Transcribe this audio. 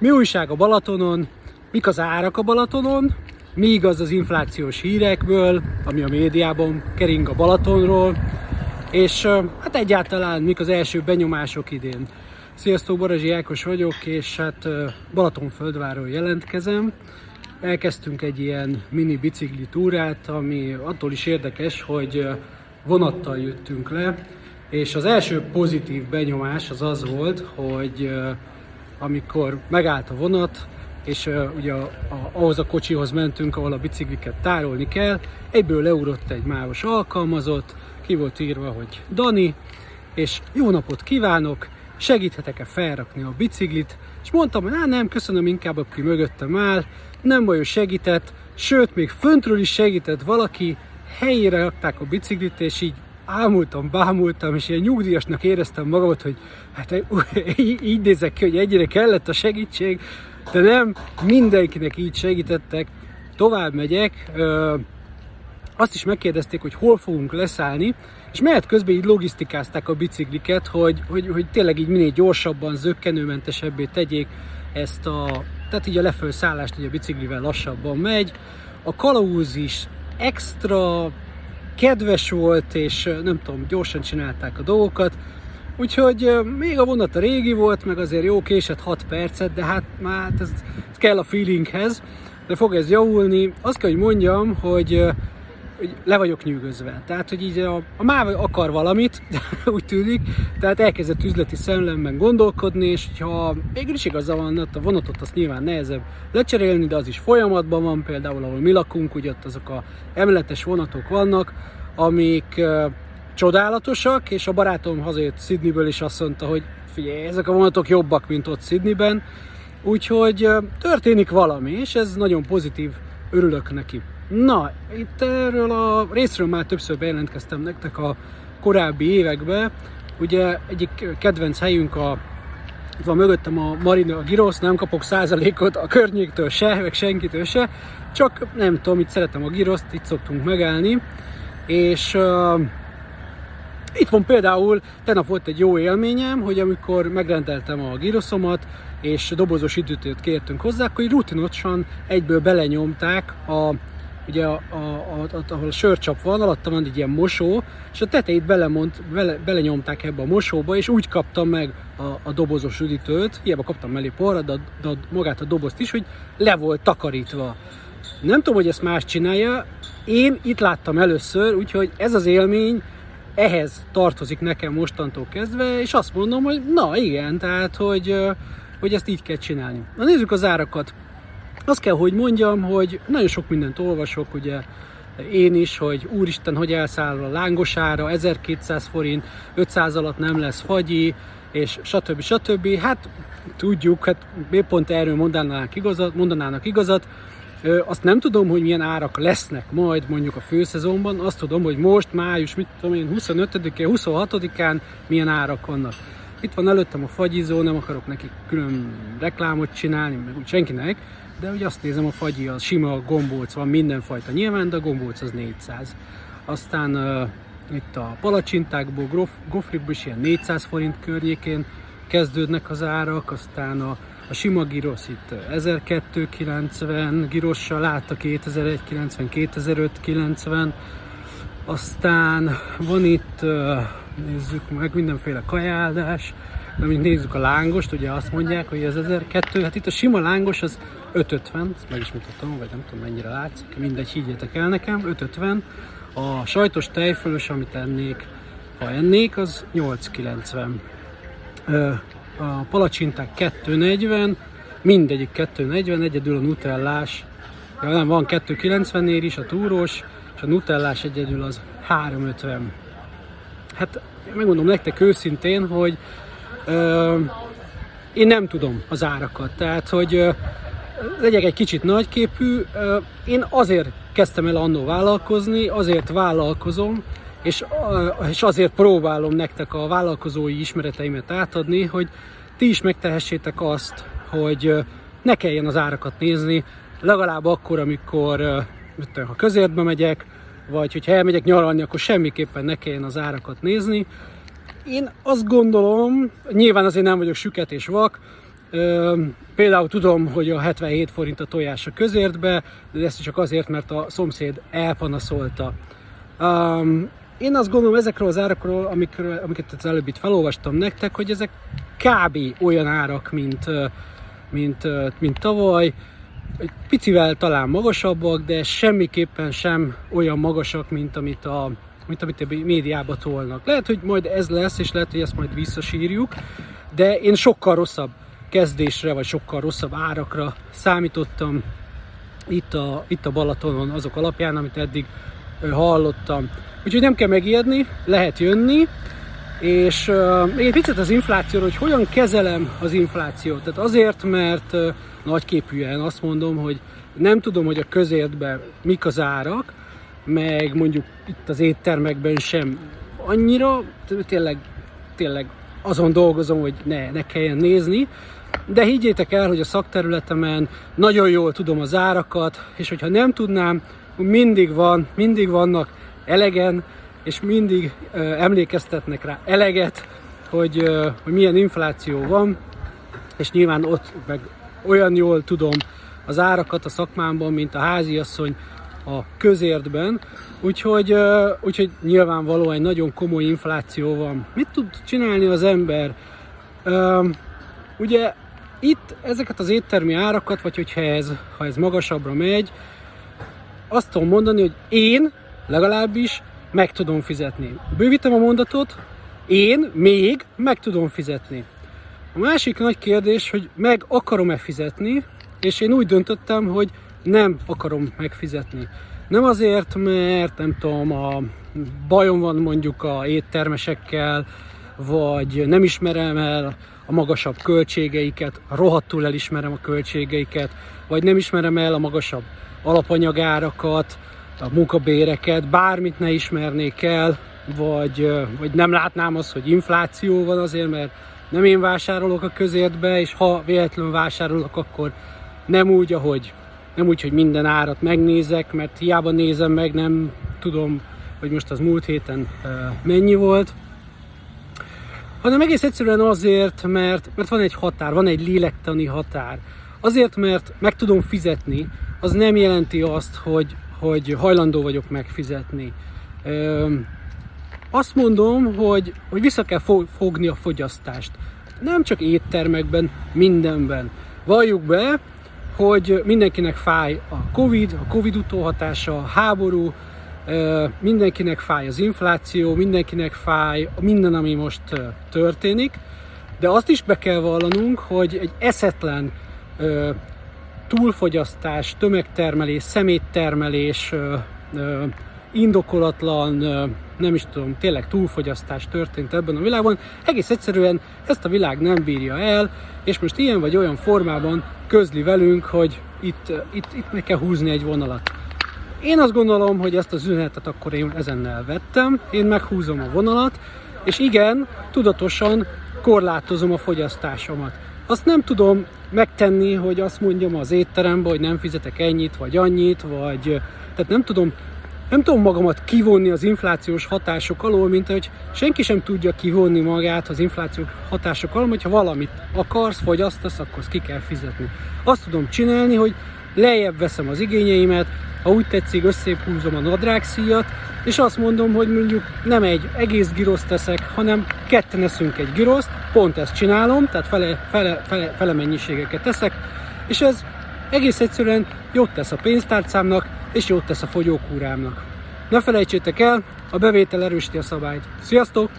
mi újság a Balatonon, mik az árak a Balatonon, mi igaz az inflációs hírekből, ami a médiában kering a Balatonról, és hát egyáltalán mik az első benyomások idén. Sziasztok, Barazsi Ákos vagyok, és hát Balatonföldváról jelentkezem. Elkezdtünk egy ilyen mini bicikli túrát, ami attól is érdekes, hogy vonattal jöttünk le, és az első pozitív benyomás az az volt, hogy amikor megállt a vonat, és uh, ugye a, a, ahhoz a kocsihoz mentünk, ahol a bicikliket tárolni kell, egyből leugrott egy mávos alkalmazott, ki volt írva, hogy Dani, és jó napot kívánok, segíthetek-e felrakni a biciklit, és mondtam, hogy nem, köszönöm, inkább aki mögöttem áll, nem baj, segített, sőt, még föntről is segített valaki, helyére rakták a biciklit, és így ámultam, bámultam, és ilyen nyugdíjasnak éreztem magamat, hogy hát így nézek ki, hogy egyre kellett a segítség, de nem mindenkinek így segítettek. Tovább megyek, azt is megkérdezték, hogy hol fogunk leszállni, és mehet közben így logisztikázták a bicikliket, hogy, hogy, hogy tényleg így minél gyorsabban, zöggenőmentesebbé tegyék ezt a, tehát így a lefölszállást, hogy a biciklivel lassabban megy. A kalauz is extra kedves volt, és nem tudom, gyorsan csinálták a dolgokat. Úgyhogy még a vonat a régi volt, meg azért jó késett 6 percet, de hát már hát ez, ez kell a feelinghez, de fog ez javulni. Azt kell, hogy mondjam, hogy hogy le vagyok nyűgözve. Tehát, hogy így a, a MÁV akar valamit, úgy tűnik, tehát elkezdett üzleti szemlemben gondolkodni, és ha végül is igaza van, ott a vonatot azt nyilván nehezebb lecserélni, de az is folyamatban van, például ahol mi lakunk, ugye ott azok a emeletes vonatok vannak, amik uh, csodálatosak, és a barátom hazajött Sydneyből is azt mondta, hogy figyelj, ezek a vonatok jobbak, mint ott Sydneyben, úgyhogy uh, történik valami, és ez nagyon pozitív, örülök neki. Na, itt erről a részről már többször bejelentkeztem nektek a korábbi években. Ugye egyik kedvenc helyünk a itt van mögöttem a Marina a Girosz, nem kapok százalékot a környéktől se, meg senkitől se, csak nem tudom, itt szeretem a Giroszt, itt szoktunk megállni, és uh, itt van például, tegnap volt egy jó élményem, hogy amikor megrendeltem a Giroszomat, és dobozos időt kértünk hozzá, akkor rutinosan egyből belenyomták a ugye a, a, a, ahol a sörcsap van, alatta van egy ilyen mosó, és a tetejét belemond, bele, belenyomták ebbe a mosóba, és úgy kaptam meg a, a dobozos üdítőt, hiába kaptam mellé porra, de, de magát a dobozt is, hogy le volt takarítva. Nem tudom, hogy ezt más csinálja, én itt láttam először, úgyhogy ez az élmény ehhez tartozik nekem mostantól kezdve, és azt mondom, hogy na igen, tehát, hogy, hogy ezt így kell csinálni. Na nézzük az árakat. Azt kell, hogy mondjam, hogy nagyon sok mindent olvasok, ugye én is, hogy úristen, hogy elszáll a lángosára, 1200 forint, 500 alatt nem lesz fagyi, és stb. stb. Hát tudjuk, hát miért pont erről mondanának igazat, mondanának igazat. Azt nem tudom, hogy milyen árak lesznek majd mondjuk a főszezonban, azt tudom, hogy most május, mit tudom én, 25-én, 26-án milyen árak vannak. Itt van előttem a fagyizó, nem akarok neki külön reklámot csinálni, meg úgy senkinek, de ugye azt nézem, a fagyi az sima gombóc van mindenfajta. Nyilván, de a gombóc az 400. Aztán uh, itt a palacsintákból, grof, gofrikból is ilyen 400 forint környékén kezdődnek az árak, aztán a, a sima girosz itt 1290 girossal látta 2190, 2590, aztán van itt, uh, nézzük meg, mindenféle kajáldás, de mint nézzük a lángost, ugye azt mondják, hogy ez 1002, hát itt a sima lángos az 550, ezt meg is mutatom, vagy nem tudom mennyire látszik, mindegy, higgyetek el nekem, 550. A sajtos tejfölös, amit ennék, ha ennék, az 890. A palacsinták 240, mindegyik 240, egyedül a nutellás, ja nem, van 290-nél is a túrós, és a nutellás egyedül az 350. Hát megmondom nektek őszintén, hogy én nem tudom az árakat, tehát hogy legyek egy kicsit nagyképű, én azért kezdtem el annó vállalkozni, azért vállalkozom, és, és azért próbálom nektek a vállalkozói ismereteimet átadni, hogy ti is megtehessétek azt, hogy ne kelljen az árakat nézni, legalább akkor, amikor ha közértbe megyek, vagy hogyha elmegyek nyaralni, akkor semmiképpen ne kelljen az árakat nézni. Én azt gondolom, nyilván azért nem vagyok süket és vak, Például tudom, hogy a 77 forint a tojás a közértbe, de ezt csak azért, mert a szomszéd elpanaszolta. Én azt gondolom ezekről az árakról, amikről, amiket az előbb itt felolvastam nektek, hogy ezek kb. olyan árak, mint, mint, mint tavaly. Picivel talán magasabbak, de semmiképpen sem olyan magasak, mint amit a, mint amit a médiába tolnak. Lehet, hogy majd ez lesz, és lehet, hogy ezt majd visszasírjuk, de én sokkal rosszabb kezdésre, vagy sokkal rosszabb árakra számítottam itt a, itt a Balatonon azok alapján, amit eddig hallottam. Úgyhogy nem kell megijedni, lehet jönni, és még egy picit az inflációról, hogy hogyan kezelem az inflációt. Tehát azért, mert uh, nagyképűen azt mondom, hogy nem tudom, hogy a közértben mik az árak, meg mondjuk itt az éttermekben sem. Annyira, tényleg, tényleg azon dolgozom, hogy ne, ne kelljen nézni, de higgyétek el, hogy a szakterületemen nagyon jól tudom az árakat, és hogyha nem tudnám, mindig van, mindig vannak elegen, és mindig uh, emlékeztetnek rá eleget, hogy, uh, hogy milyen infláció van, és nyilván ott meg olyan jól tudom az árakat a szakmámban, mint a háziasszony a közértben, úgyhogy, úgyhogy nyilvánvalóan egy nagyon komoly infláció van. Mit tud csinálni az ember? Ugye itt ezeket az éttermi árakat, vagy hogyha ez, ha ez magasabbra megy, azt tudom mondani, hogy én legalábbis meg tudom fizetni. Bővítem a mondatot, én még meg tudom fizetni. A másik nagy kérdés, hogy meg akarom-e fizetni, és én úgy döntöttem, hogy nem akarom megfizetni. Nem azért, mert nem tudom, a bajom van mondjuk a éttermesekkel, vagy nem ismerem el a magasabb költségeiket, rohadtul elismerem a költségeiket, vagy nem ismerem el a magasabb alapanyagárakat, a munkabéreket, bármit ne ismernék el, vagy, vagy nem látnám azt, hogy infláció van azért, mert nem én vásárolok a közértbe, és ha véletlenül vásárolok, akkor nem úgy, ahogy nem úgy, hogy minden árat megnézek, mert hiába nézem meg, nem tudom, hogy most az múlt héten mennyi volt, hanem egész egyszerűen azért, mert, mert van egy határ, van egy lélektani határ. Azért, mert meg tudom fizetni, az nem jelenti azt, hogy, hogy hajlandó vagyok megfizetni. Ö, azt mondom, hogy, hogy vissza kell fogni a fogyasztást. Nem csak éttermekben, mindenben. Valljuk be, hogy mindenkinek fáj a Covid, a Covid utóhatása, a háború, mindenkinek fáj az infláció, mindenkinek fáj minden, ami most történik, de azt is be kell vallanunk, hogy egy eszetlen túlfogyasztás, tömegtermelés, szeméttermelés, indokolatlan, nem is tudom, tényleg túlfogyasztás történt ebben a világban. Egész egyszerűen ezt a világ nem bírja el, és most ilyen vagy olyan formában közli velünk, hogy itt, itt, itt meg kell húzni egy vonalat. Én azt gondolom, hogy ezt az üzenetet akkor én ezennel vettem, én meghúzom a vonalat, és igen, tudatosan korlátozom a fogyasztásomat. Azt nem tudom megtenni, hogy azt mondjam az étterembe, hogy nem fizetek ennyit, vagy annyit, vagy tehát nem tudom, nem tudom magamat kivonni az inflációs hatások alól, mint hogy senki sem tudja kivonni magát az inflációs hatások alól, hogyha valamit akarsz, fogyasztasz, akkor azt ki kell fizetni. Azt tudom csinálni, hogy lejjebb veszem az igényeimet, ha úgy tetszik, összép húzom a nadrágszíjat, és azt mondom, hogy mondjuk nem egy egész giroszt teszek, hanem ketten eszünk egy giroszt, pont ezt csinálom, tehát fele, fele, fele, fele mennyiségeket teszek, és ez egész egyszerűen jót tesz a pénztárcámnak, és jót tesz a fogyókúrámnak. Ne felejtsétek el, a bevétel erősíti a szabályt. Sziasztok!